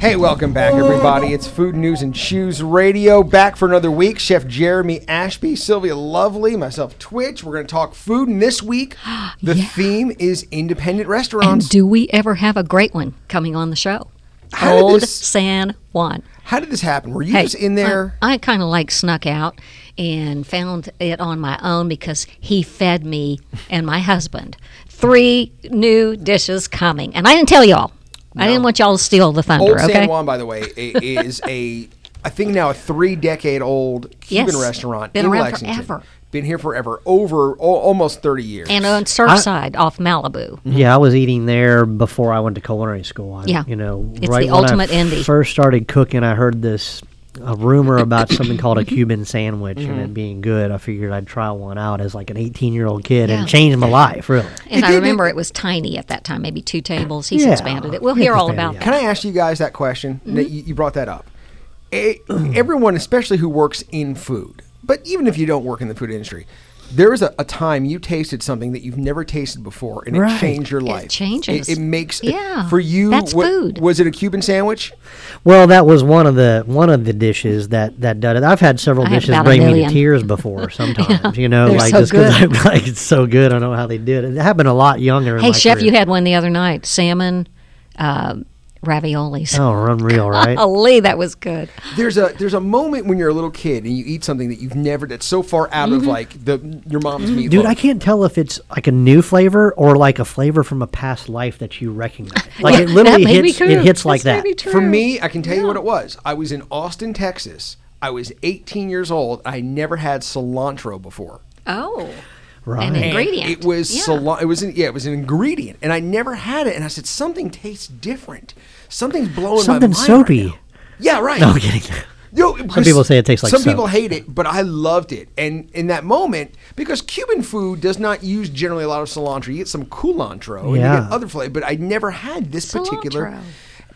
Hey, welcome back, everybody. It's Food News and Chews Radio. Back for another week. Chef Jeremy Ashby, Sylvia Lovely, myself, Twitch. We're going to talk food. And this week, the theme is independent And restaurants. do we ever have a great one coming on the show? How Old this- San Juan. How did this happen? Were you Hey, just in there? I, I kind of like snuck out and found it on my own because he fed me and my husband three new dishes coming, and I didn't tell y'all. I didn't want y'all to steal the thunder. Old okay. San Juan, by the way, i- is a, I think now a three decade old Cuban Yes. restaurant Been in around Lexington. forever. Been here forever, over al- almost 30 years. and on Surfside off Malibu. Mm-hmm. Yeah, I was eating there before I went to culinary school. I, Yeah. you know, It's right the when ultimate I indie. First started cooking, I heard this a rumor about something called a Cuban sandwich and Mm-hmm. it being good. I figured I'd try one out as like an 18 year old kid Yeah. and change my life, really. And I remember it was tiny at that time, maybe two tables. He's Yeah. expanded it. We'll hear all about yeah. that. Can I ask you guys that question? Mm-hmm. That you, you brought that up. Everyone, especially who works in food, but even if you don't work in the food industry, there is a, a time you tasted something that you've never tasted before, and it changed your It life. changes. It, it makes. Yeah. For you, That's what- food. Was it a Cuban sandwich? Well, that was one of the one of the dishes that that did it. I've had several I dishes about bring me to tears before. Sometimes, you know, they're like so just because. I'm like it's so good. I don't know how they did it. It happened a lot younger. in Hey, my chef, career. you had one the other night. Salmon uh, raviolis. oh, unreal, right? Golly, that was good. There's a there's a moment when you're a little kid and you eat something that you've never that's so far out Mm-hmm. of like the your mom's meatloaf. Dude, I can't tell if it's like a new flavor or like a flavor from a past life that you recognize. Like it literally That may be hits. true. It hits like This may that. true. For me, I can tell you what it was. I was in Austin, Texas. I was 18 years old. I never had cilantro before. Oh, Right. an And ingredient. It was Yeah. cilantro. It was an, yeah, it was an ingredient, and I never had it. And I said something tastes different. Something's blowing Something my mind Something soapy. Right yeah, right. No, I'm kidding. Yo, because people say it tastes like Some soap. people hate it, but I loved it. And in that moment, because Cuban food does not use generally a lot of cilantro, you get some culantro and you get other flavor. But I never had this particular,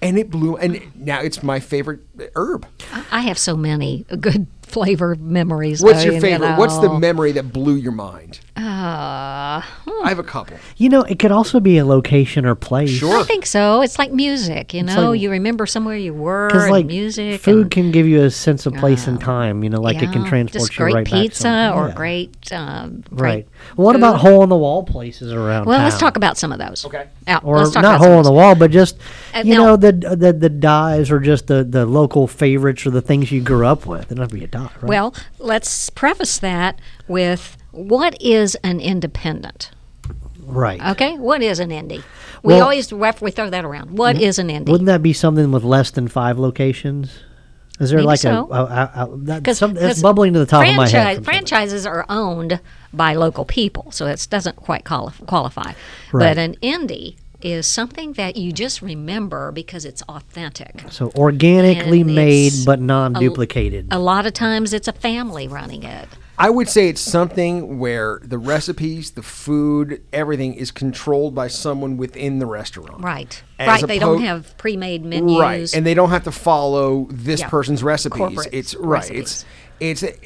and it blew. And now it's my favorite herb. I have so many good flavor memories. What's though, your favorite? What's the memory that blew your mind? Uh, I have a couple. You know, it could also be a location or place. Sure. I think so. It's like music, you know. like- you remember somewhere you were, Because and like music, food and, can give you a sense of place and time. You know, like it can transport just you great right back. Great pizza or yeah. great, um, Right. great Well, what about hole in the wall places around Well, let's talk about some of those. Okay. Yeah, or let's talk not about hole in the wall, but just Uh, you now- know the the the dives or just the the local favorites or the things you grew up with. It doesn't be a dive, right? Well, let's preface that with what is an independent? right. Okay, what is an indie? We Well- always ref- we throw that around. What mm-hmm. is an indie? Wouldn't that be something with less than five locations? Is there Maybe like so. a, a, a, a that, some, 'cause bubbling to the top of my head? franchise- from something. franchises are owned by local people, so it doesn't quite quali- qualify. Right. But an indie is something that you just remember because it's authentic. So organically made but non-duplicated. A lot of times it's a family running it. I would say it's something where the recipes, the food, everything is controlled by someone within the restaurant. Right. As right. They don't have pre made menus. Right, and they don't have to follow this Yeah. person's recipes. Corporate it's right. recipes. It's it's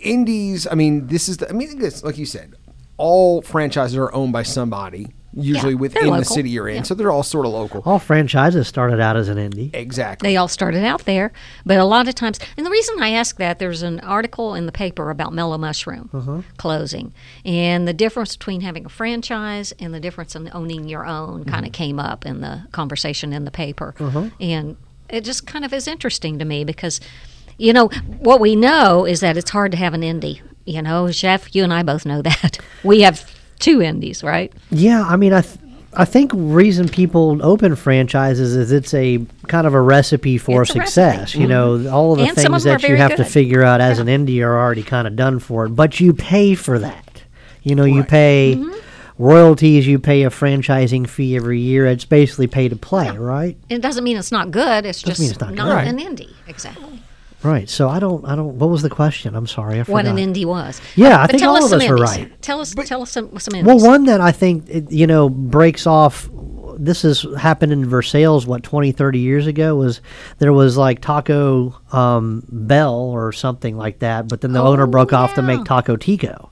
indies. I mean, this is. The, I mean, this, like you said, all franchises are owned by somebody, usually they're within the city you're in. Yeah. So they're all sort of local. All franchises started out as an indie. Exactly. They all started out there, but a lot of times, and the reason I ask that, there's an article in the paper about Mellow Mushroom Uh-huh. closing, and the difference between having a franchise and the difference in owning your own Mm-hmm. kind of came up in the conversation in the paper, Uh-huh. and it just kind of is interesting to me because, you know, what we know is that it's hard to have an indie. You know, chef, you and I both know that we have two indies, right? Yeah, I mean, I th- I think reason people open franchises is it's a kind of a recipe for It's success. recipe. You know, all of the And some of things that you very have to figure out as an indie are already kind of done for it, but you pay for that. You know, you pay Mm-hmm. royalties, you pay a franchising fee every year. It's basically pay to play, right? It doesn't mean it's not good. It's just mean it's not not, good. an indie. Exactly. Right. So I don't, I don't. What was the question? I'm sorry, I what an indie was. Yeah, I But think tell all us of some us are indies. right. Tell us, tell us some, some indies. Well, one that I think it, you know breaks off. This has happened in Versailles. What 20, 30 years ago was there was like Taco um, Bell or something like that, but then the owner Oh, broke off to make Taco Tico,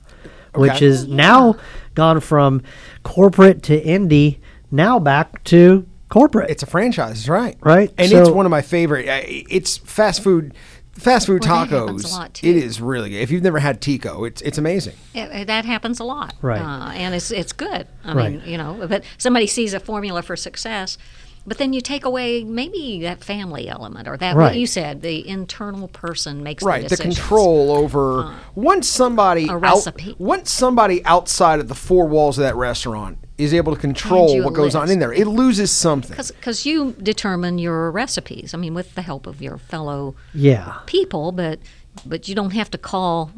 which Okay. is now gone from corporate to indie, now back to corporate. It's a franchise, right? Right, And it's one of my favorite. uh, It's fast food. Fast food Well, that a tacos. lot, too. It is really good. If you've never had Tico, it's it's amazing. It, it- that happens a lot, Right. Uh, and it's it's good. I Right. mean, you know, but somebody sees a formula for success, but then you take away maybe that family element or that Right. what you said, the internal person makes the decision. Right, the the control over once somebody a out, once somebody outside of the four walls of that restaurant is able to control what goes on in there, it loses something. because you determine your recipes. I mean, with the help of your fellow yeah. people, but but you don't have to call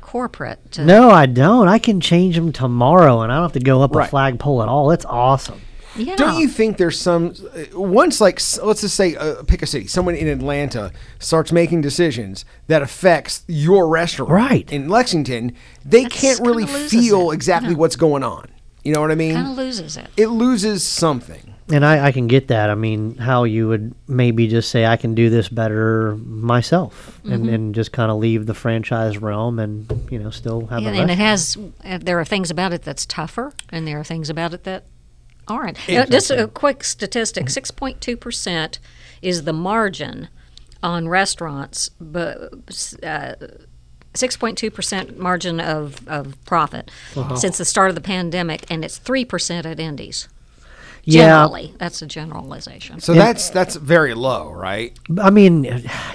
corporate to No, I don't. I can change them tomorrow, and I don't have to go up Right. a flagpole at all. It's awesome. yeah. Don't you think there's some uh, once like let's just say uh, pick a city, someone in Atlanta starts making decisions that affects your restaurant, Right. In Lexington, they That's can't really feel it. exactly Yeah. what's going on. You know what I mean? kind of loses it? it loses something. And I, I can get that. I mean, how you would maybe just say, I can do this better myself Mm-hmm. and, and just kind of leave the franchise realm and, you know, still have Yeah, a and it has. uh, There are things about it that's tougher, and there are things about it that aren't. Uh, just a quick statistic: six point two percent is the margin on restaurants, but. Uh, 6.2% margin of, of profit uh-huh. since the start of the pandemic, and it's 3% at Indies. Yeah. Generally, that's a generalization. So that's that's very low, right? I mean,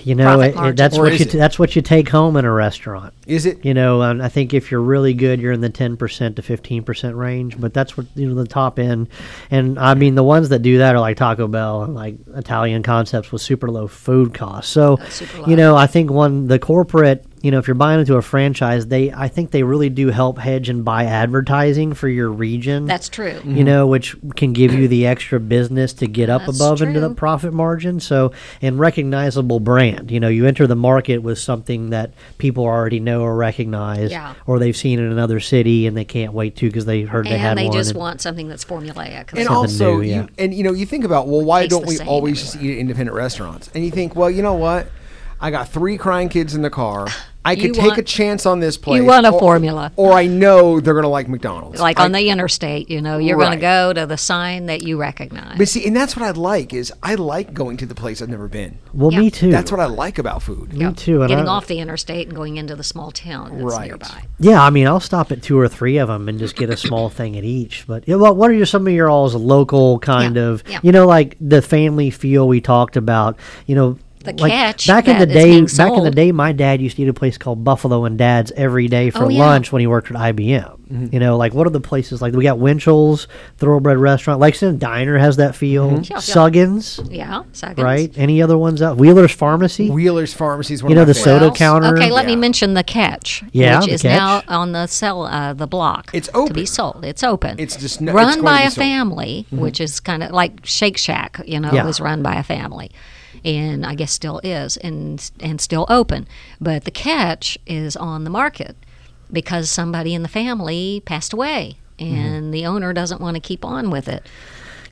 you know, it, it- that's Or what is you it? t- that's what you take home in a restaurant. Is it? You know, and I think if you're really good, you're in the 10% to 15% range, but that's what, you know, the top end. And I mean, the ones that do that are like Taco Bell and like Italian concepts with super low food costs. So, you know, I think one, the corporate, you know, if you're buying into a franchise, they, I think they really do help hedge and buy advertising for your region. That's true. you mm-hmm. know, which can give you the extra business to get up That's above into the profit margin. So, and recognizable brand. You know, you enter the market with something that people already know or recognize, Yeah. or they've seen in another city and they can't wait to because they heard they had And they one. just and- want something that's formulaic. And Something also, new, yeah. you, and you know, you think about well, why Tastes don't we same always just everywhere. eat at independent restaurants? And you think, well, you know what? I got three crying kids in the car. I could take want- a chance on this place. You want a or- formula. or I know they're gonna like McDonald's. like I- on the interstate, you know, you're going to go to the sign that you recognize. But see, and that's what I like is I like going to the place I've never been. well, Yeah. me too. That's what I like about food. me too. And Getting I- off the interstate and going into the small town that's Right. nearby. Yeah, I mean, I'll stop at two or three of them and just get a small thing at each. But yeah, well, what are your, some of your all's local kind Yeah, of, yeah. you know, like the family feel we talked about, you know. The like catch back in the day, back in the day, my dad used to eat a place called Buffalo and Dad's every day for Oh, yeah. lunch when he worked at IBM. Mm-hmm. You know, like what are the places like we got Winchell's Thoroughbred Restaurant, Lexington Diner has that feel, Mm-hmm. Yeah, yeah. Suggins, Yeah, seconds. right? Any other ones out? Wheeler's Pharmacy. Wheeler's Pharmacy is one You know, of my the soda favorites. counter? Okay, let me mention the catch, Yeah, which the is now on the sell uh, the block. It's open to be sold. It's open. It's just no- run going by to be a sold. family, which is kind of like Shake Shack. You know, Yeah. was run by a family, and I guess still is, and and still open. But the catch is on the market because somebody in the family passed away, mm-hmm. and the owner doesn't want to keep on with it.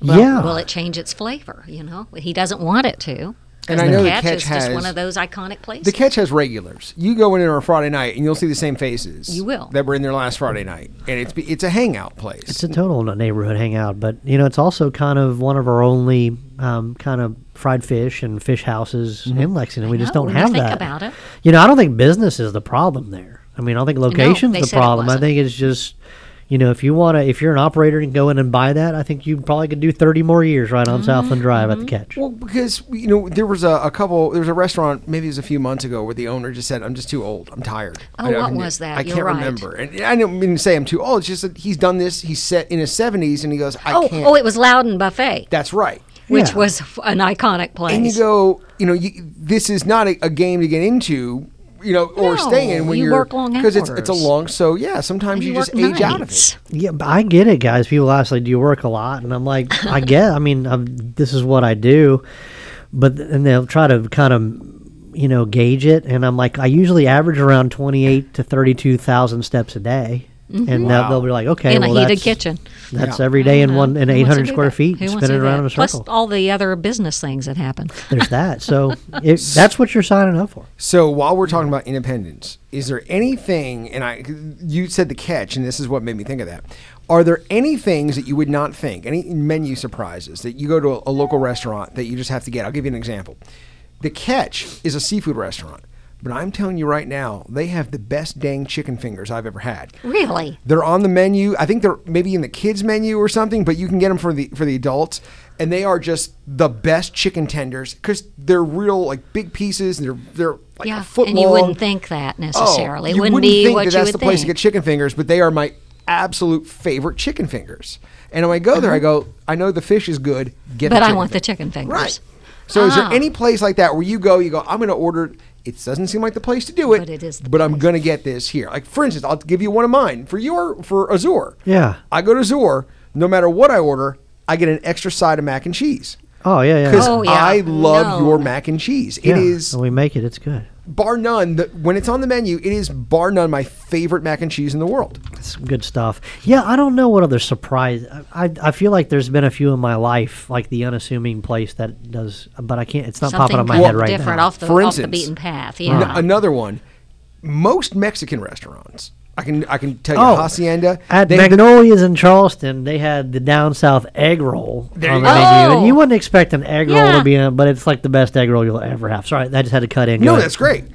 Well, Yeah. Will it change its flavor? You know, he doesn't want it to. And 'cause I know the catch, Catch is just one has- of those iconic places. The catch has regulars. You go in there on a Friday night and you'll see the same faces. You will. that were in there last Friday night, and it's it's a hangout place. It's a total neighborhood hangout, but you know, it's also kind of one of our only um, kind of fried fish and fish houses in Lexington. We just know, don't have think that. about it. You know, I don't think business is the problem there. I mean, I don't think location's they the problem. I think it's just, you know, if you want to, if you're an operator and go in and buy that, I think you probably could do 30 more years right on Southland Drive Mm-hmm. at the catch. Well, because you know there was a, a couple. There was a restaurant maybe it was a few months ago where the owner just said, "I'm just too old. I'm tired." Oh, I, what I- was that? I You're can't right. remember. And I don't mean to say I'm too old. It's just that he's done this. He's set in his 70s, and he goes, "I Oh, can't." oh, it was Loudon Buffet, That's right. which Yeah. was an iconic place. And you go, you know, you, this is not a, a game to get into. You know, or No, stay in when you are work long because it's it's a long. So yeah, sometimes you, you just work age out of it. Yeah, but I get it, guys. People ask, like, do you work a lot? And I'm like, I get. I mean, I'm, this is what I do, but and they'll try to kind of, you know, gauge it. And I'm like, I usually average around 28 to 32 thousand steps a day. Mm-hmm. and they'll, they'll be like, okay, in well, a heated that's, kitchen. That's Yeah. every day in one in Who wants to hundred do square that? feet, Who wants to spinning do around that? in a circle. Plus all the other business things that happen. There's that. So it, that's what you're signing up for. So while we're talking about independence, is there anything? And I, you said the catch, and this is what made me think of that. Are there any things that you would not think, any menu surprises that you go to a, a local restaurant that you just have to get? I'll give you an example. The catch is a seafood restaurant, but I'm telling you right now, they have the best dang chicken fingers I've ever had. Really? They're on the menu. I think they're maybe in the kids menu or something, but you can get them for the for the adults, and they are just the best chicken tenders because they're real like big pieces. And they're they're like yeah. a foot and long. you wouldn't think that necessarily. Oh, you wouldn't, wouldn't be think that that's the place to get chicken fingers, but they are my absolute favorite chicken fingers. And when I go there, I go, I know the fish is good. Get Uh-huh. but I want the chicken fingers. Right. So is there Ah. any place like that where you go, you go, I'm going to order. It doesn't seem like the place to do it, But it is the But I'm going to get this here. Like for instance, I'll give you one of mine for your for Azur. Yeah. I go to Azur. No matter what I order, I get an extra side of mac and cheese Oh yeah, yeah. because Oh, yeah. I love No. your mac and cheese. yeah. It is When we make it, it's good. Bar none. The, when it's on the menu, it is bar none my favorite mac and cheese in the world. It's good stuff. Yeah, I don't know what other surprise. I, I I feel like there's been a few in my life, like the unassuming place that does, but I can't. It's not Something popping on my head right different now. off the For off the beaten path. N- Yeah. another one. Most Mexican restaurants, I can I can tell you, Oh, Hacienda. At they- Magnolia's in Charleston, they had the down south egg roll There on you the go. menu, Oh. and you wouldn't expect an egg roll Yeah. to be in it, but it's like the best egg roll you'll ever have. Sorry, I just had to cut in. Go no, ahead. that's great.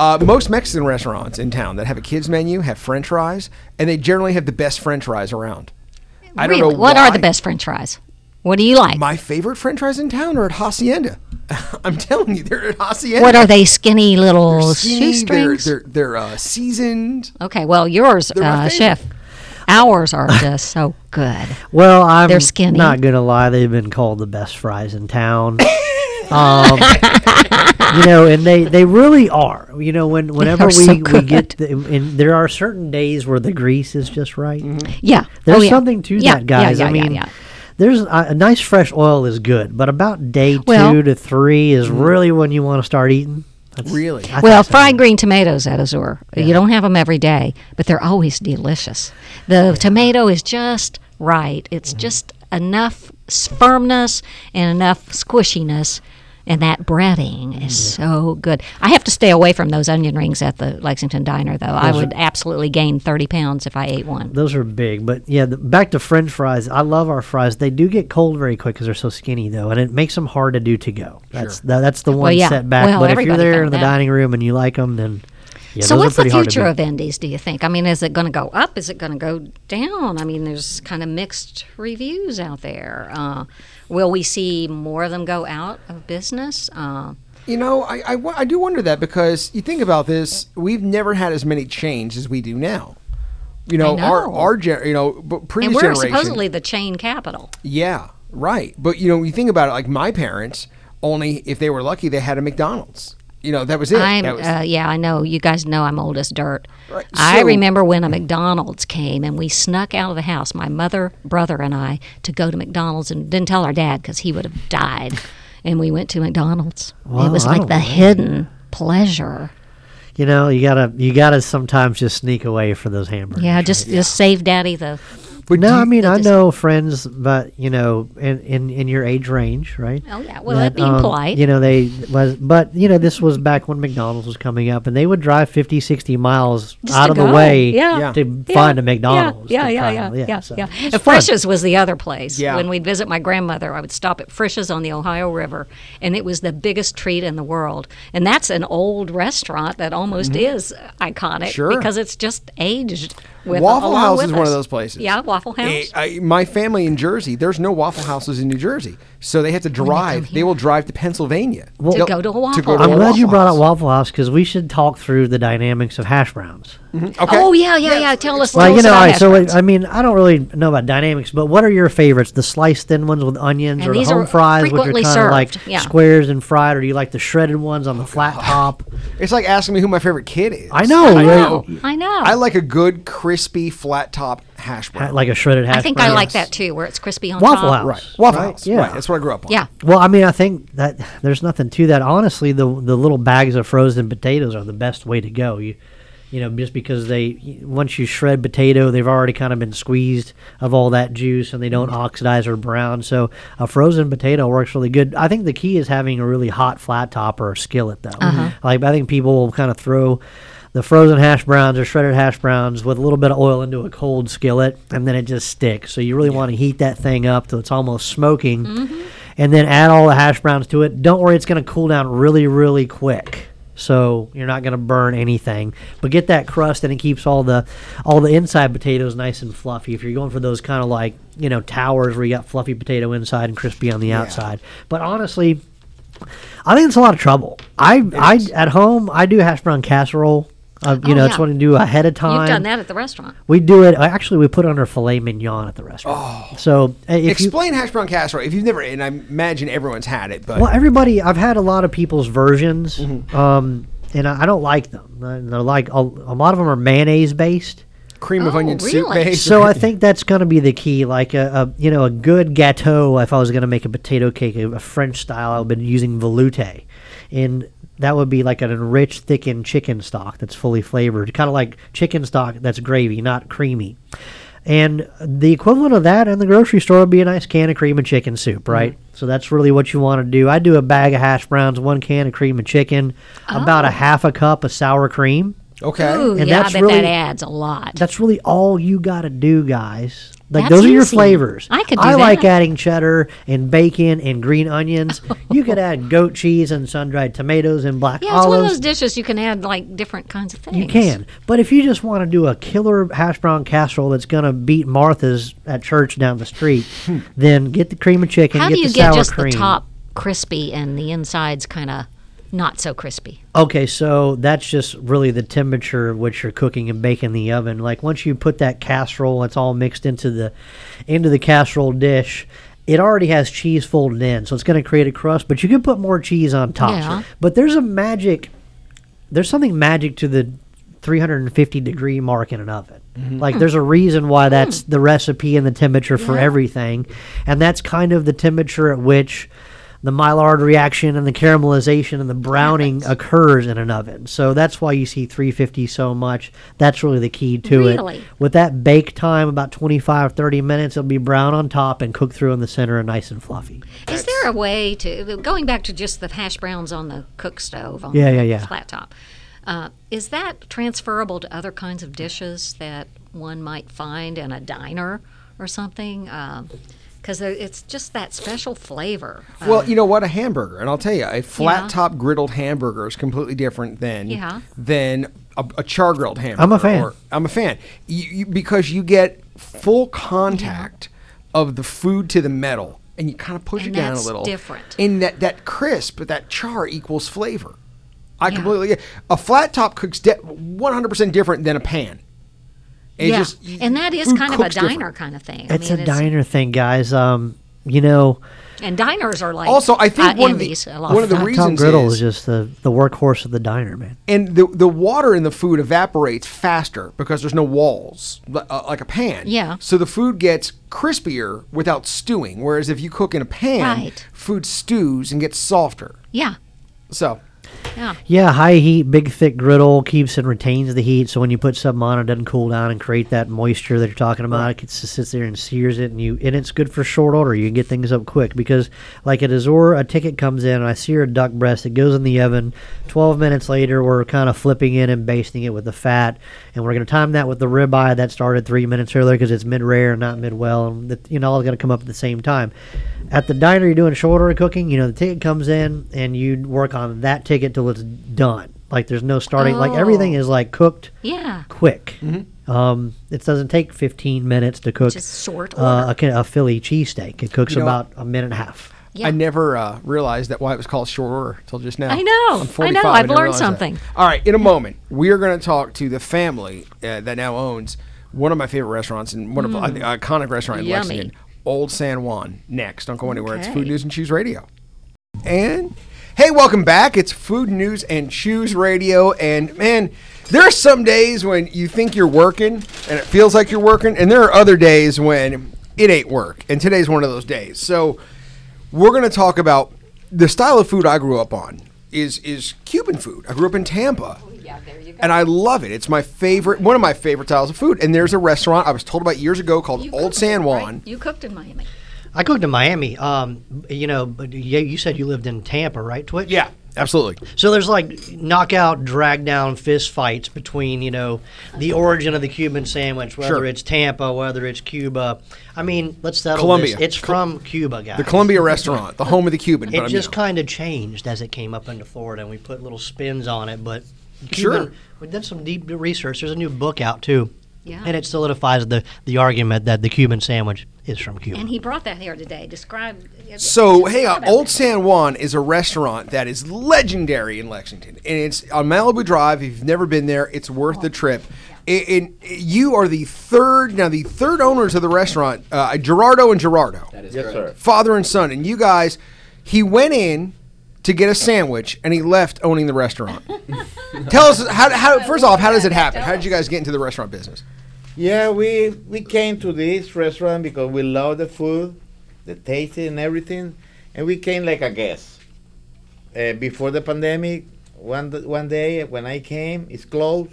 Uh, most Mexican restaurants in town that have a kids menu have French fries, and they generally have the best French fries around. I don't really? know what are the best French fries? What do you like? My favorite French fries in town are at Hacienda. I'm telling you, they're at Hacienda. what are they? Skinny little They're skinny, they're they're, they're uh, seasoned. okay. Well, yours, They're uh, chef. Ours are just so good. Well, I'm They're skinny. not gonna lie; they've been called the best fries in town. um, you know, and they, they really are. You know, when whenever we, so we get, the, and there are certain days where the grease is just right. Yeah. There's Oh, yeah. something to Yeah, that, guys. Yeah, I yeah, yeah, mean, yeah. There's a, a nice fresh oil is good, but about day Well- two to three is really when you want to start eating. That's- Really? I Well, think so. fried green tomatoes at Azur. You don't have them every day, but they're always delicious. The tomato is just right. Mm-hmm. It's just enough firmness and enough squishiness. And that breading is so good. I have to stay away from those onion rings at the Lexington Diner, though. I would absolutely gain 30 pounds if I ate one. Those are big, but yeah, the, back to French fries. I love our fries. They do get cold very quick because they're so skinny, though, and it makes them hard to do to go. That's the, that's the one yeah. setback. Well, but if you're there in the that. dining room and you like them, then yeah, so, what's the future of Indies, do you think? I mean, is it going to go up? Is it going to go down? I mean, there's kind of mixed reviews out there. Uh, will we see more of them go out of business? Uh, You know, I, I, I do wonder that because you think about this, we've never had as many chains as we do now. You know, our know. our gen, you know, but and previous we're generation. supposedly the chain capital. yeah, right. But you know, when you think about it, like my parents, only if they were lucky, they had a McDonald's. You know, that was it. I'm, That was- uh, yeah, I know. You guys know I'm old as dirt. Right, I remember when a McDonald's came and we snuck out of the house, my mother, brother, and I, to go to McDonald's and didn't tell our dad because he would have died. And we went to McDonald's. Well, it was I like the blame hidden pleasure. You know, you gotta you gotta sometimes just sneak away for those hamburgers. Yeah, just just save daddy the. But No, do I mean I just- know friends, but you know, in in, in your age range, right? Oh yeah, well, that, being um, polite. You know, they was, but you know, this was back when McDonald's was coming up, and they would drive 50, 60 miles Just out to of the way Yeah. Yeah. to Yeah, find a McDonald's. Yeah, to yeah, yeah, them. yeah, yeah. so yeah. And. Frisch's was the other place. Yeah. When we'd visit my grandmother, I would stop at Frisch's on the Ohio River, and it was the biggest treat in the world. And that's an old restaurant that almost is iconic Mm-hmm. Sure. because it's just aged. With Waffle House with is one of those places. Yeah, Waffle House. Eh, I, my family in Jersey, there's no Waffle Houses in New Jersey, so they have to drive. They, here. will drive to Pennsylvania To go to a Waffle go to House. I'm glad you brought up Waffle House because we should talk through the dynamics of hash browns. Okay. Oh yeah, yeah, yeah. Tell us. Like you know, about all right, so browns. I mean, I don't really know about dynamics, but what are your favorites? The sliced thin ones with onions, And or the these home are fries, which are kind of like yeah. squares and fried, or do you like the shredded ones on the flat top? It's like asking me who my favorite kid is. I know, I know. I know. I like a good crispy flat top hash Ha- like a shredded hash. I think brown. I like that too, where it's crispy on Waffle top. House. right. Waffle Right, House. yeah. Right. That's what I grew up on. Yeah. Well, I mean, I think that there's nothing to that. Honestly, the the little bags of frozen potatoes are the best way to go. You You know, just because they once you shred potato, they've already kind of been squeezed of all that juice, and they don't mm-hmm. oxidize or brown. So a frozen potato works really good. I think the key is having a really hot flat top or a skillet, though. Uh-huh. Like I think people will kind of throw the frozen hash browns or shredded hash browns with a little bit of oil into a cold skillet, and then it just sticks. So you really want to heat that thing up till it's almost smoking, mm-hmm. and then add all the hash browns to it. Don't worry, it's going to cool down really, really quick. So you're not going to burn anything, but get that crust, and it keeps all the all the inside potatoes nice and fluffy. If you're going for those kind of like you know towers where you got fluffy potato inside and crispy on the outside, but honestly, I think it's a lot of trouble. I I at home I do hash brown casserole. Uh, you Oh, know, it's yeah. what I do ahead of time. You've done that at the restaurant. We do it. Actually, we put it our filet mignon at the restaurant. Oh, so uh, if you Explain hash brown casserole if you've never, and I imagine everyone's had it, but well, everybody I've had a lot of people's versions, Mm-hmm. um, and I, I don't like them. Uh, They're like a, a lot of them are mayonnaise based. cream of Oh, onion soup really? base. So I think that's going to be the key. Like a, a you know a good gâteau. If I was going to make a potato cake, a, a French style, I've been using velouté, and that would be like an enriched, thickened chicken stock that's fully flavored, kind of like chicken stock that's gravy, not creamy. And the equivalent of that in the grocery store would be a nice can of cream and chicken soup, mm-hmm. right? So that's really what you want to do. I do a bag of hash browns, one can of cream and chicken, about a oh. half a cup of sour cream. okay. Ooh, And yeah, I that's bet really- that adds a lot. That's really all you got to do, guys. Like That's those are your easy. flavors. I could do I like adding cheddar and bacon and green onions. Oh. you could add goat cheese and sun-dried tomatoes and black yeah, it's one of olives. those dishes you can add like different kinds of things. you can, but if you just want to do a killer hash brown casserole that's gonna beat Martha's at church down the street, hmm. then get the cream of chicken. How get do you the get sour just cream. the top crispy and the insides kind of not so crispy? Okay, so that's just really the temperature at which you're cooking and baking in the oven. Like once you put that casserole, it's all mixed into the into the casserole dish. It already has cheese folded in, so it's going to create a crust. But you can put more cheese on top. Yeah. But there's a magic. There's something magic to the 350 degree mark in an oven. Mm-hmm. Like there's a reason why that's mm. the recipe and the temperature for Yeah. everything, and that's kind of the temperature at which the Maillard reaction and the caramelization and the browning occurs in an oven. So that's why you see 350 so much. That's really the key to Really? it. With that bake time, about 25, 30 minutes, it'll be brown on top and cooked through in the center and nice and fluffy. Is there a way to going back to just the hash browns on the cook stove on Yeah, the yeah, yeah. flat top? Uh, is that transferable to other kinds of dishes that one might find in a diner or something? Because it's just that special flavor. Well, um, you know what? A hamburger, and I'll tell you, a flat Yeah. top griddled hamburger is completely different than Yeah. than a, a char grilled hamburger. I'm a fan. or- I'm a fan you, you, because you get full contact of the food to the metal, and you kind of push And it down a little. different. And that that crisp, that char equals flavor. I Yeah. completely a flat top cooks de- 100% different than a pan. It yeah, just- and that is kind of a diner different. kind of thing. I It's mean, a diner thing, guys. Um, you know, and diners are like Also, I think uh, one of the- Andy's a lot one of the fun. hot top reasons griddle is- is just the, the workhorse of the diner, man. and the the water in the food evaporates faster because there's no walls uh, like a pan. Yeah. So the food gets crispier without stewing, whereas if you cook in a pan, Right. food stews and gets softer. yeah, So yeah. Yeah, high heat, big thick griddle keeps and retains the heat. So when you put something on, it doesn't cool down and create that moisture that you're talking about. It just sits there and sears it, and you and it's good for short order. You can get things up quick because, like at Azur, a ticket comes in, and I sear a duck breast. It goes in the oven. Twelve minutes later, we're kind of flipping it and basting it with the fat, and we're going to time that with the ribeye that started three minutes earlier because it's mid rare, not mid well, and the, you know all going to come up at the same time. At the diner, you're doing short order cooking. You know the ticket comes in, and you work on that ticket till it's done. Like there's no starting. Like everything is like cooked Yeah, quick. Um, it doesn't take 15 minutes to cook just short uh, a, a Philly cheesesteak. It cooks You know- about a minute and a half. yeah. I never uh, realized that why it was called short order until just now. I know. I'm I know. I I've didn't learned realize that. something. All right, in a moment, we are going to talk to the family uh, that now owns one of my favorite restaurants and one of the think, iconic restaurant in Mm. Yummy. Lexington, Old San Juan. Next, don't go anywhere. It's Okay. Food News and Chews Radio. And hey, welcome back. It's Food News and Chews Radio. And man, there are some days when you think you're working and it feels like you're working, and there are other days when it ain't work. And today's one of those days. So we're going to talk about the style of food I grew up on is is Cuban food. I grew up in Tampa, oh, Yeah, there you go. And I love it. It's my favorite, one of my favorite styles of food. And there's a restaurant I was told about years ago called You Old San Juan. right? You cooked in Miami. I cooked in Miami. Um, you know, but yeah, you said you lived in Tampa, right? Twitch. Yeah, absolutely. So there's like knockout, drag down fist fights between you know the origin of the Cuban sandwich, whether Sure. it's Tampa, whether it's Cuba. I mean, let's settle Colombia. this. It's from Cuba, guys. The Columbia restaurant, the home of the Cuban. It but I just mean, kind of changed as it came up into Florida, and we put little spins on it. But Sure. We did some deep research. There's a new book out too, Yeah. and it solidifies the the argument that the Cuban sandwich is from Cuba. And he brought that here today. Describe. So, hey, uh, Old that. San Juan is a restaurant that is legendary in Lexington, and it's on Malibu Drive. If you've never been there, it's worth the trip. And, and you are the third now, the third owners of the restaurant, uh, Gerardo and Gerardo, That is Yes, correct. sir. father and son. And you guys, he went in to get a sandwich, and he left owning the restaurant. Tell us how, how. First off, how does it happen? How did you guys get into the restaurant business? Yeah, we we came to this restaurant because we love the food, the taste and everything, and we came like a guest. Uh, before the pandemic, one one day when I came, it's closed.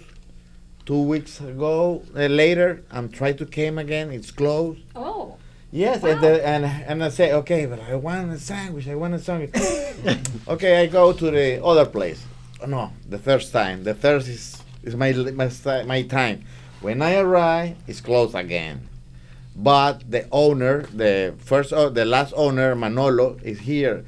Two weeks ago, uh, later, I'm trying to came again. It's closed. Oh. Yes, and, the, and and I say, okay, but I want a sandwich. I want a sandwich. okay, I go to the other place. Oh, no, the first time. The first is is my my, my time. When I arrive, it's closed again. But the owner, the first, o- the last owner, Manolo, is here.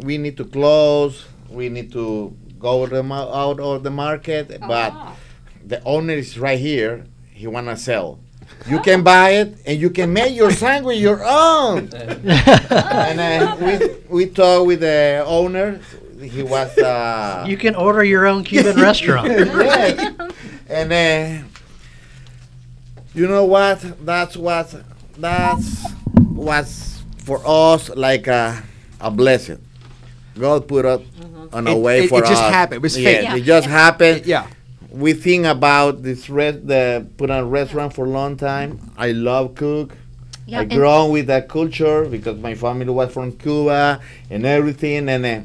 We need to close. We need to go the ma- out of the market. But Ah. the owner is right here. He wanna sell. You can buy it and you can make your sandwich your own. and uh, we we talked with the owner. He was uh, you can order your own Cuban restaurant. yes. and uh, you know what? That's what that's what's for us like a, a blessing. God put it on a It- way it- for us. it just us. happened. It was Yeah, fate. Yeah. It just happened. Yeah. We think about this res- the put on restaurant for a long time. I love cook. Yeah, I and- grown with that culture because my family was from Cuba and everything, and uh,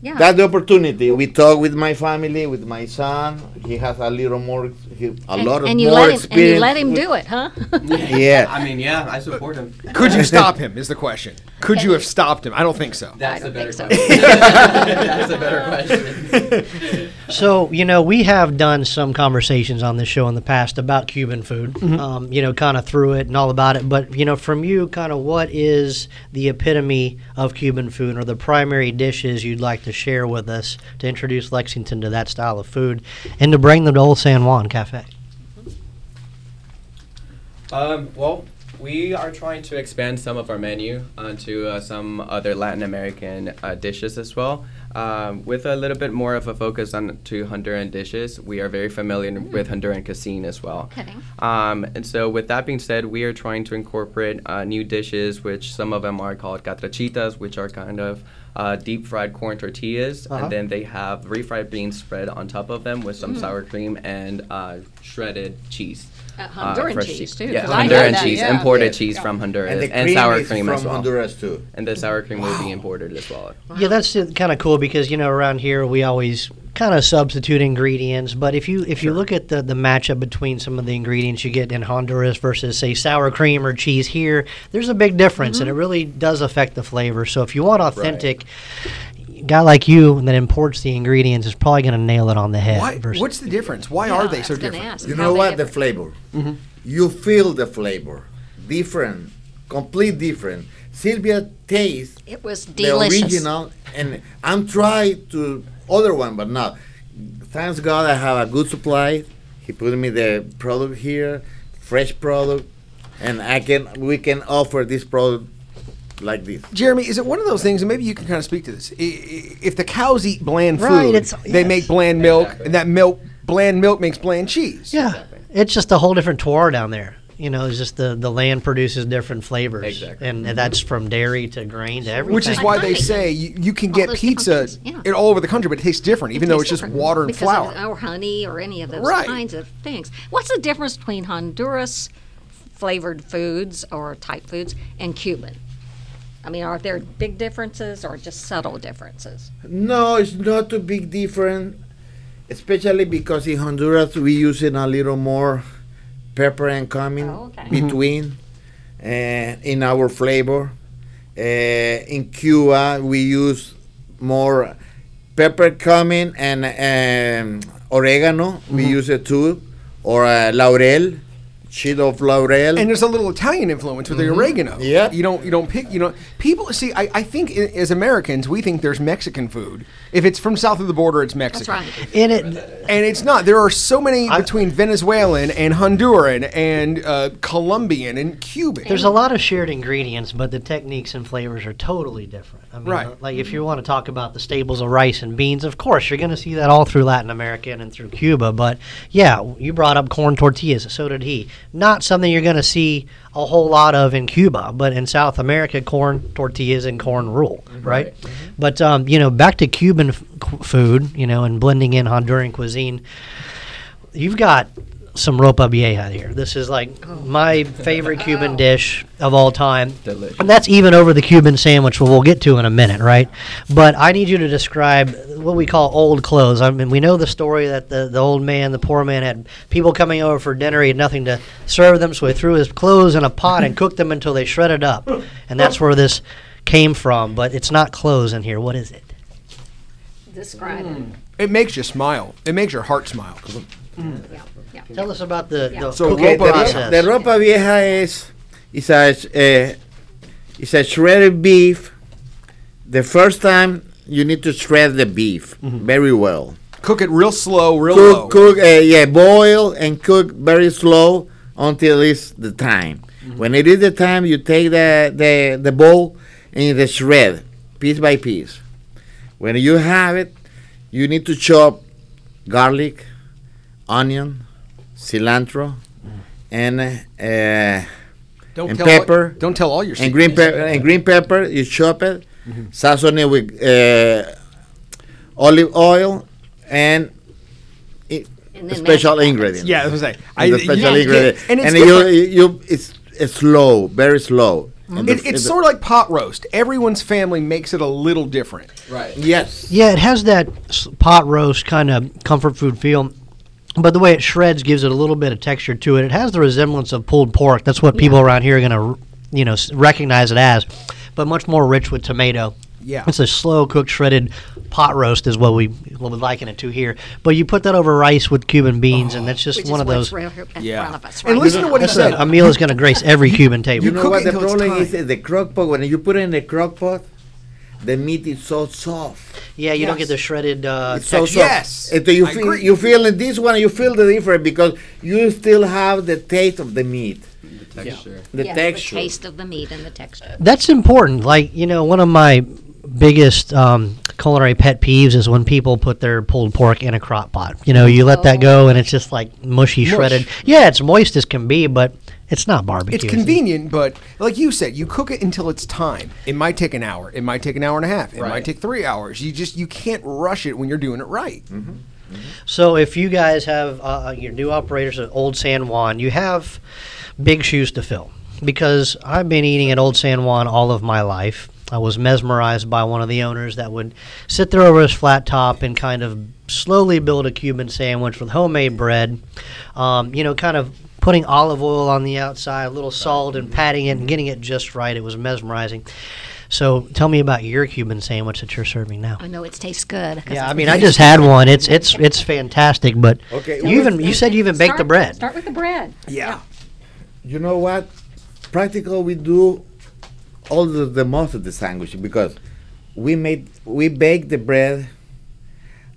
Yeah. that's the opportunity. We talk with my family, with my son. He has a little more, he, a and, lot of and you more let him and you let him do it, huh? Yeah. I mean, yeah, I support him. Could you stop him? Is the question. Could you have stopped him? I don't think so. That's I a don't better so. question. That's a better question. So, you know, we have done some conversations on this show in the past about Cuban food, Mm-hmm. um, you know, kind of through it and all about it. But, you know, from you, kind of what is the epitome of Cuban food or the primary dishes you'd like to share with us to introduce Lexington to that style of food and to bring them to Old San Juan Cafe? Um, well, we are trying to expand some of our menu onto uh, some other Latin American uh, dishes as well. Um, with a little bit more of a focus on to Honduran dishes, we are very familiar with Honduran cuisine as well. Okay. Um, and so, with that being said, we are trying to incorporate uh, new dishes, which some of them are called catrachitas, which are kind of uh, deep fried corn tortillas, Uh-huh. and then they have refried beans spread on top of them with some sour cream and uh, shredded cheese. Uh, Honduran fresh cheese, too, Yeah, 'cause I know Honduran that, cheese, yeah. imported Yes. cheese from Honduras, And and, the cream sour is cream from as well. Honduras too. And the sour cream will be imported as well. Yeah, that's kind of cool because you know around here we always kind of substitute ingredients. But if you if you look at the the matchup between some of the ingredients you get in Honduras versus say sour cream or cheese here, there's a big difference, and it really does affect the flavor. So if you want authentic. A Guy like you that imports the ingredients is probably going to nail it on the head. Why, versus- what's the difference? Why Yeah, are they so different? You know what? The flavor. Mm-hmm. You feel the flavor. Different. Complete different. Sylvia tastes It was delicious. the original, and I'm trying to other one, but not. Thanks God, I have a good supply. He put me the product here, fresh product, and I can we can offer this product like this. Jeremy, is it one of those things, and maybe you can kind of speak to this? I- i- If the cows eat bland food, Right, it's- they yes. make bland milk, Exactly. and that milk, bland milk, makes bland cheese. Yeah, it's just a whole different terroir down there. You know, it's just the, the land produces different flavors, Exactly. and that's from dairy to grain to everything. Which is why they say you, you can All get those different pizza things, yeah. in all over the country, but it tastes different, even It though it's just different water and because of- flour. or oh, honey or any of those Right. kinds of things. What's the difference between Honduras flavored foods or type foods and Cuban? I mean, are there big differences or just subtle differences? No, it's not too big different. especially because in Honduras we using a little more pepper and cumin Oh, okay. between uh, in our flavor. Uh, in Cuba we use more pepper, cumin, and um, oregano. We use it too, or uh, laurel, sheet of laurel. And there's a little Italian influence with the oregano. Yeah. You don't you don't pick you know people see I, I think i- as Americans we think there's Mexican food. If it's from south of the border it's That's Mexican. right. And it, And it's not. There are so many between Venezuelan and Honduran and uh, Colombian and Cuban. There's a lot of shared ingredients, but the techniques and flavors are totally different. I mean, Right. like if you want to talk about the staples of rice and beans, of course you're going to see that all through Latin America and through Cuba. But yeah, you brought up corn tortillas, so did he. Not something you're going to see a whole lot of in Cuba, but in South America, corn tortillas and corn rule, right? But um, you know, back to Cuban f- food, you know, and blending in Honduran cuisine. You've got some ropa vieja here. This is like my favorite Cuban dish of all time. Delicious. And that's even over the Cuban sandwich, which we'll get to in a minute, right? But I need you to describe what we call old clothes. I mean, we know the story that the, the old man, the poor man, had people coming over for dinner. He had nothing to serve them, so he threw his clothes in a pot and cooked them until they shredded up. And that's where this came from. But it's not clothes in here. What is it? Describe it. Mm. it makes you smile. It makes your heart smile. Yeah, yeah. Tell us about the, Yeah. the So cooking Okay, the, ropa process. the ropa vieja is is a uh, is a shredded beef. The first time you need to shred the beef very well. Cook it real slow, real low. Cook, cook, uh, yeah, boil and cook very slow until it's the time. When it is the time, you take the the the bowl and you shred piece by piece. When you have it, you need to chop garlic, onion, cilantro, and uh, Don't and tell pepper All, don't tell all your and green pepper and green pepper. You chop it, season it with uh, olive oil and i- special mash it. ingredients. Yeah, I was gonna say. And the special can't- ingredient, and it's and you, different. you it's it's slow, very slow. And the- It, it's sort of like pot roast. Everyone's family makes it a little different. Right. yes. Yeah, it has that pot roast kind of comfort food feel. But the way it shreds gives it a little bit of texture to it. It has the resemblance of pulled pork. That's what people around here are going to, you know, recognize it as. But much more rich with tomato. Yeah. It's a slow cooked shredded pot roast is what we what we liken it to here. But you put that over rice with Cuban beans, and that's just one of those. right Yeah. front of us, And right? listen to what he That's said. a, a meal is going to grace every Cuban table. You know cook what the problem is? is The crock pot. When you put it in the crock pot, the meat is so soft. yeah, you don't Yes. get the shredded uh, It's so texture. soft. Yes, And you I feel agree. you feel in this one. You feel the difference because you still have the taste of the meat, The texture. the Yes, texture. The taste of the meat and the texture. That's important. Like you know, one of my biggest um, culinary pet peeves is when people put their pulled pork in a crock pot. You know, you let that go and it's just like mushy, shredded. Yeah, it's moist as can be, but it's not barbecue. It's is it? convenient, but like you said, you cook it until it's time. It might take an hour. It might take an hour and a half. It might take three hours. You just you can't rush it when you're doing it right. So if you guys have uh, your new operators at Old San Juan, you have big shoes to fill because I've been eating at Old San Juan all of my life. I was mesmerized by one of the owners that would sit there over his flat top and kind of slowly build a Cuban sandwich with homemade bread. Um, you know, kind of putting olive oil on the outside, a little salt, and mm-hmm. patting it and getting it just right. It was mesmerizing. So tell me about your Cuban sandwich that you're serving now. I know it tastes good. Yeah, I mean, I just had one. It's it's it's fantastic. But Okay, you even you said you even baked the bread. Start with the bread. Yeah. You know what? Practical, we do all the, the most of the sandwich because we made we bake the bread.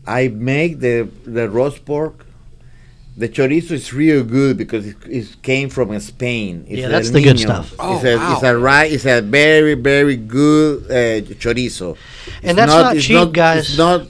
I make the the roast pork. The chorizo is real good because it, it came from Spain. It's Yeah, a that's the good niño. stuff. Oh, it's a wow. it's a right. It's a very very good uh, chorizo. And that's not it's cheap, guys. It's not.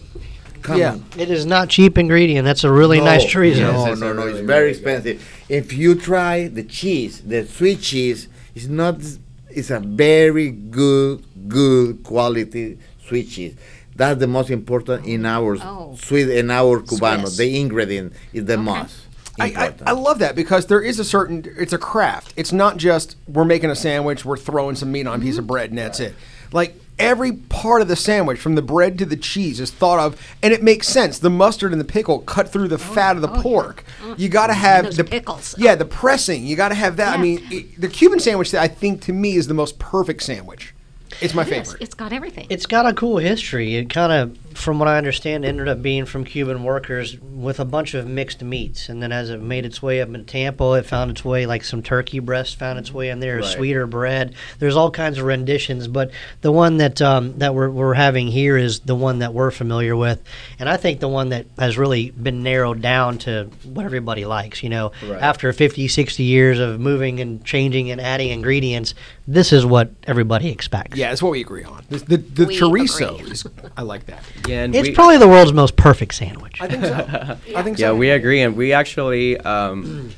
Come Yeah. on. It is not cheap ingredient. That's a really nice chorizo. No, Yes, no, it's no. really, It's very really good. expensive. If you try the cheese, the sweet cheese, it's not. It's a very good, good quality sweet cheese. That's the most important in our Oh. sweet in our cubano. Swiss. The ingredient is the most I, I. I love that because there is a certain it's a craft. It's not just we're making a sandwich, we're throwing some meat on a piece of bread and that's it. Like every part of the sandwich, from the bread to the cheese, is thought of, and it makes sense. The mustard and the pickle cut through the oh, fat of the oh, yeah. pork. Mm. You got to have those the pickles. Yeah, the pressing. You got to have that. I mean, it, the Cuban sandwich, I think, to me, is the most perfect sandwich. It's my It is. favorite. It's got everything. It's got a cool history. It kind of, from what I understand, ended up being from Cuban workers with a bunch of mixed meats, and then as it made its way up in Tampa, it found its way like some turkey breast found its way in there, Right. sweeter bread. There's all kinds of renditions, but the one that um, that we're, we're having here is the one that we're familiar with, and I think the one that has really been narrowed down to what everybody likes. You know, Right. after 50, 60 years of moving and changing and adding ingredients, this is what everybody expects. yeah, that's what we agree on. The, the, the chorizo agree. is. I like that. Yeah, and It's we, probably the world's most perfect sandwich. I think so. I think yeah, so. we agree, and we actually um,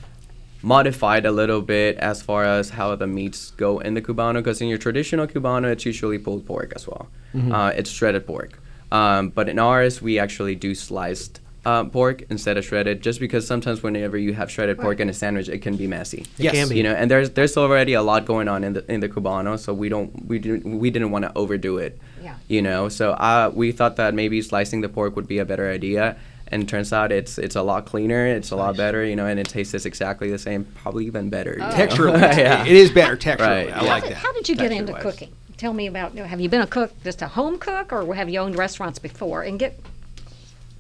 modified a little bit as far as how the meats go in the cubano. Because in your traditional cubano, it's usually pulled pork as well. Uh, it's shredded pork, um, but in ours, we actually do sliced. Uh, pork instead of shredded, just because sometimes whenever you have shredded pork in a sandwich, it can be messy. Yes. can be. You know, and there's there's already a lot going on in the in the cubano, so we don't we didn't we didn't want to overdo it. Yeah. You know, so uh, we thought that maybe slicing the pork would be a better idea, and it turns out it's it's a lot cleaner, it's a lot better, you know, and it tastes exactly the same, probably even better. you know? Texturally, yeah. it is better texturally. Right, I yeah. like How- that. How did you get into cooking? Tell me about. Have you been a cook, just a home cook, or have you owned restaurants before? And get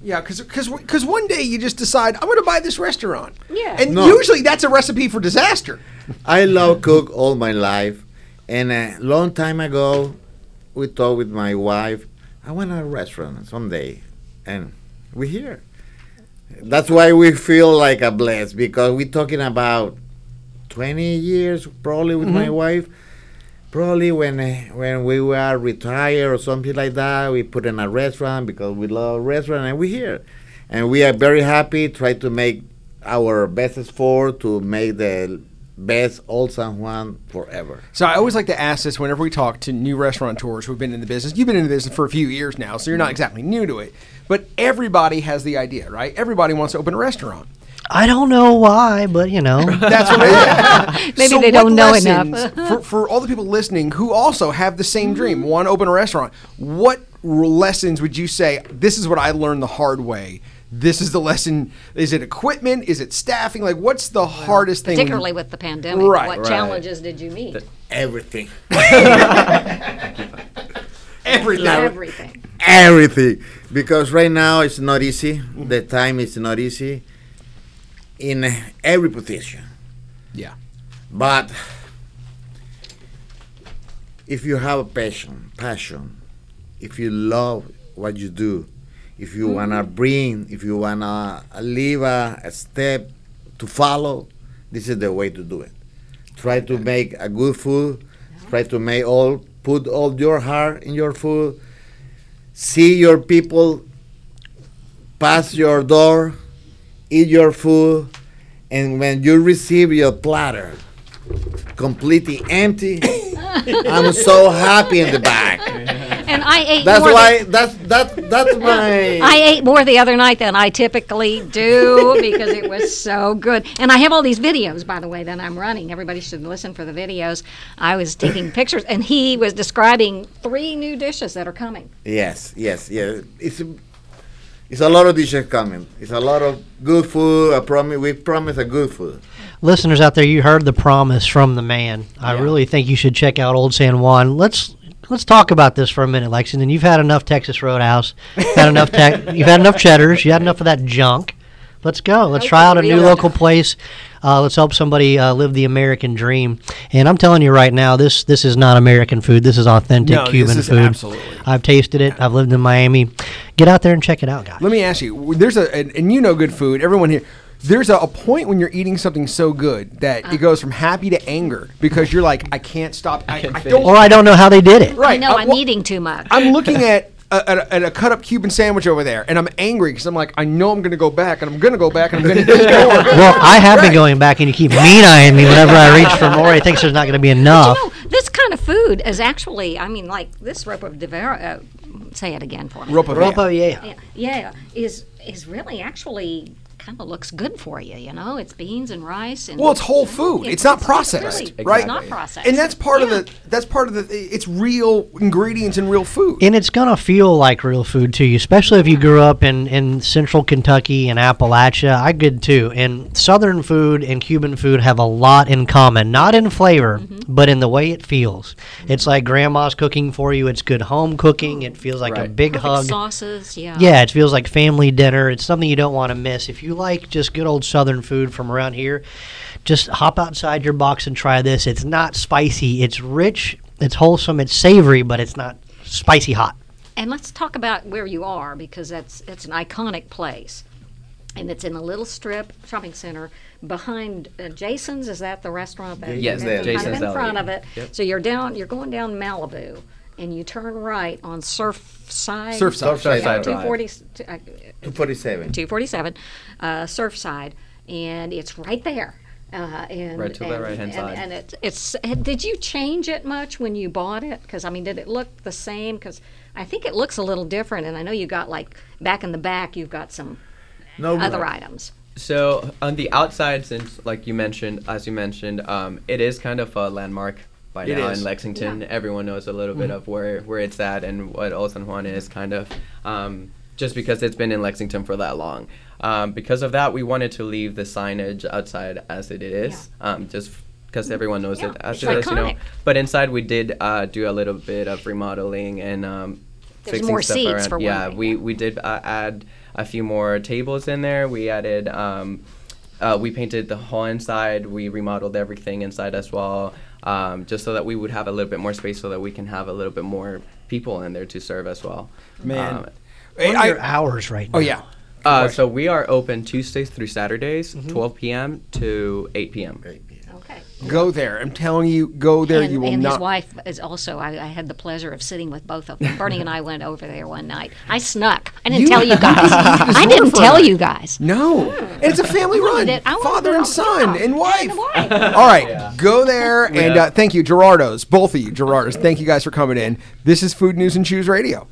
Yeah, because one day you just decide I'm going to buy this restaurant. Yeah. and No. usually that's a recipe for disaster. I love cook all my life, and a long time ago, we talked with my wife. I want a restaurant someday, and we're here. That's why we feel like a blessed because we're talking about 20 years probably with my mm-hmm. wife. Probably when uh, when we were retired or something like that, we put in a restaurant because we love restaurant and we're here, and we are very happy. Try to make our best effort to make the best Old San Juan forever. So I always like to ask this whenever we talk to new restaurateurs who've been in the business. You've been in the business for a few years now, so you're not exactly new to it. But everybody has the idea, right? Everybody wants to open a restaurant. I don't know why, but you know. That's what it is. Maybe So they what don't know lessons- enough. for, for all the people listening who also have the same dream, mm-hmm. want to open a restaurant, what lessons would you say, this is what I learned the hard way? This is the lesson. Is it equipment? Is it staffing? Like, what's the hardest thing? particularly with the pandemic, Right, what right. challenges did you meet? Everything, everything. Everything. everything, because right now it's not easy. The time is not easy in every position. Yeah. But if you have a passion, passion, if you love what you do, if you mm-hmm. wanna bring, if you wanna leave a, a step to follow, this is the way to do it. Try to make a good food. Try to make all put all your heart in your food. See your people pass your door, eat your food, and when you receive your platter completely empty, I'm so happy in the back. And I ate That's more why Than, that's that that's my I ate more the other night than I typically do because it was so good. And I have all these videos, by the way, that I'm running. Everybody should listen for the videos. I was taking pictures, and he was describing three new dishes that are coming. yes yes yeah it's it's a lot of dishes coming. It's a lot of good food. I promise we promise a good food. Listeners out there, you heard the promise from the man. I really think you should check out Old San Juan. Let's let's talk about this for a minute, Lexington. You've had enough Texas Roadhouse. Had enough tech. You've had enough Cheddar's. You had enough of that junk. Let's go. Let's try out a new local place. Uh, let's help somebody uh, live the American dream. And I'm telling you right now, this this is not American food. This is authentic No, this Cuban is food. absolutely. I've tasted it. I've lived in Miami. Get out there and check it out, guys. Let me ask you. There's a and, and you know good food. Everyone here. There's a, a point when you're eating something so good that it goes from happy to anger because you're like, I can't stop. I, I don't. or I don't know how they did it. Right. I know uh, I'm well, eating too much. I'm looking at a, at, a, at a cut up Cuban sandwich over there, and I'm angry because I'm like, I know I'm going to go back, and I'm going to go back, and I'm going to keep going. Well, I have Right. been going back, and you keep mean eyeing me whenever I reach for more. He thinks there's not going to be enough. you know, this kind of food is actually, I mean, like this ropa vieja. Uh, say it again for me. Ropa Ropa, yeah. yeah, yeah, is is really actually kind of looks good for you. You know, it's beans and rice and Well, it's whole food. It's not processed, really- right? It's not processed, And that's part of the that's part of the it's real ingredients and real food. and it's gonna feel like real food to you, especially if you grew up in, in central Kentucky and Appalachia. I did too. And Southern food and Cuban food have a lot in common, not in flavor, mm-hmm. but in the way it feels. Mm-hmm. It's like grandma's cooking for you. It's good home cooking. It feels like a big Perfect hug. sauces. Yeah. Yeah, it feels like family dinner. It's something you don't want to miss. If you like just good old Southern food from around here, just hop outside your box and try this. It's not spicy. It's rich. It's wholesome. It's savory, but it's not spicy hot. And let's talk about where you are because that's it's an iconic place, and it's in a little strip shopping center behind uh, Jason's. Is that the restaurant? That, Yes, that's there. kind of Jason's in front of it. Yep. So you're down. You're going down Malabu, and you turn right on Surfside. Surfside. Surfside Drive. Two forty. Uh, 247. 247 uh, Surfside, and it's right there. Uh, and, Right to the and- right-hand and, side. And it's, it's. Did you change it much when you bought it? Because I mean, did it look the same? Because I think it looks a little different, and I know you got like back in the back, you've got some No, other items. So on the outside, since like you mentioned, as you mentioned, um, it is kind of a landmark by It now is. in Lexington. Everyone knows a little bit of where where it's at and what Old San Juan is, kind of. Um, just because it's been in Lexington for that long. Um, because of that, we wanted to leave the signage outside as it is, um, just because everyone knows Yeah, it as it's it is, you know. But inside, we did uh, do a little bit of remodeling and um, There's fixing more stuff seats around. for yeah, thing, we yeah. we did uh, add a few more tables in there. We added. Um, uh, we painted the whole inside. We remodeled everything inside as well, um, just so that we would have a little bit more space, so that we can have a little bit more people in there to serve as well. Man. Um, What are your hours right now? oh yeah. uh, so we are open Tuesdays through Saturdays, Mm-hmm. 12 p.m. to 8 p.m. Okay. Go there. I'm telling you, go there. and you will and not. his wife is also. I, I had the pleasure of sitting with both of them. Bernie and I went over there one night. I snuck. I didn't You- tell you guys. just I didn't tell night. you guys. No, and it's a family run. That- I Father and son yeah, and wife. And wife. All right, go there and uh, thank you, Gerardo's, both of you, Gerardo's. Thank you guys for coming in. This is Food News and Chews Radio.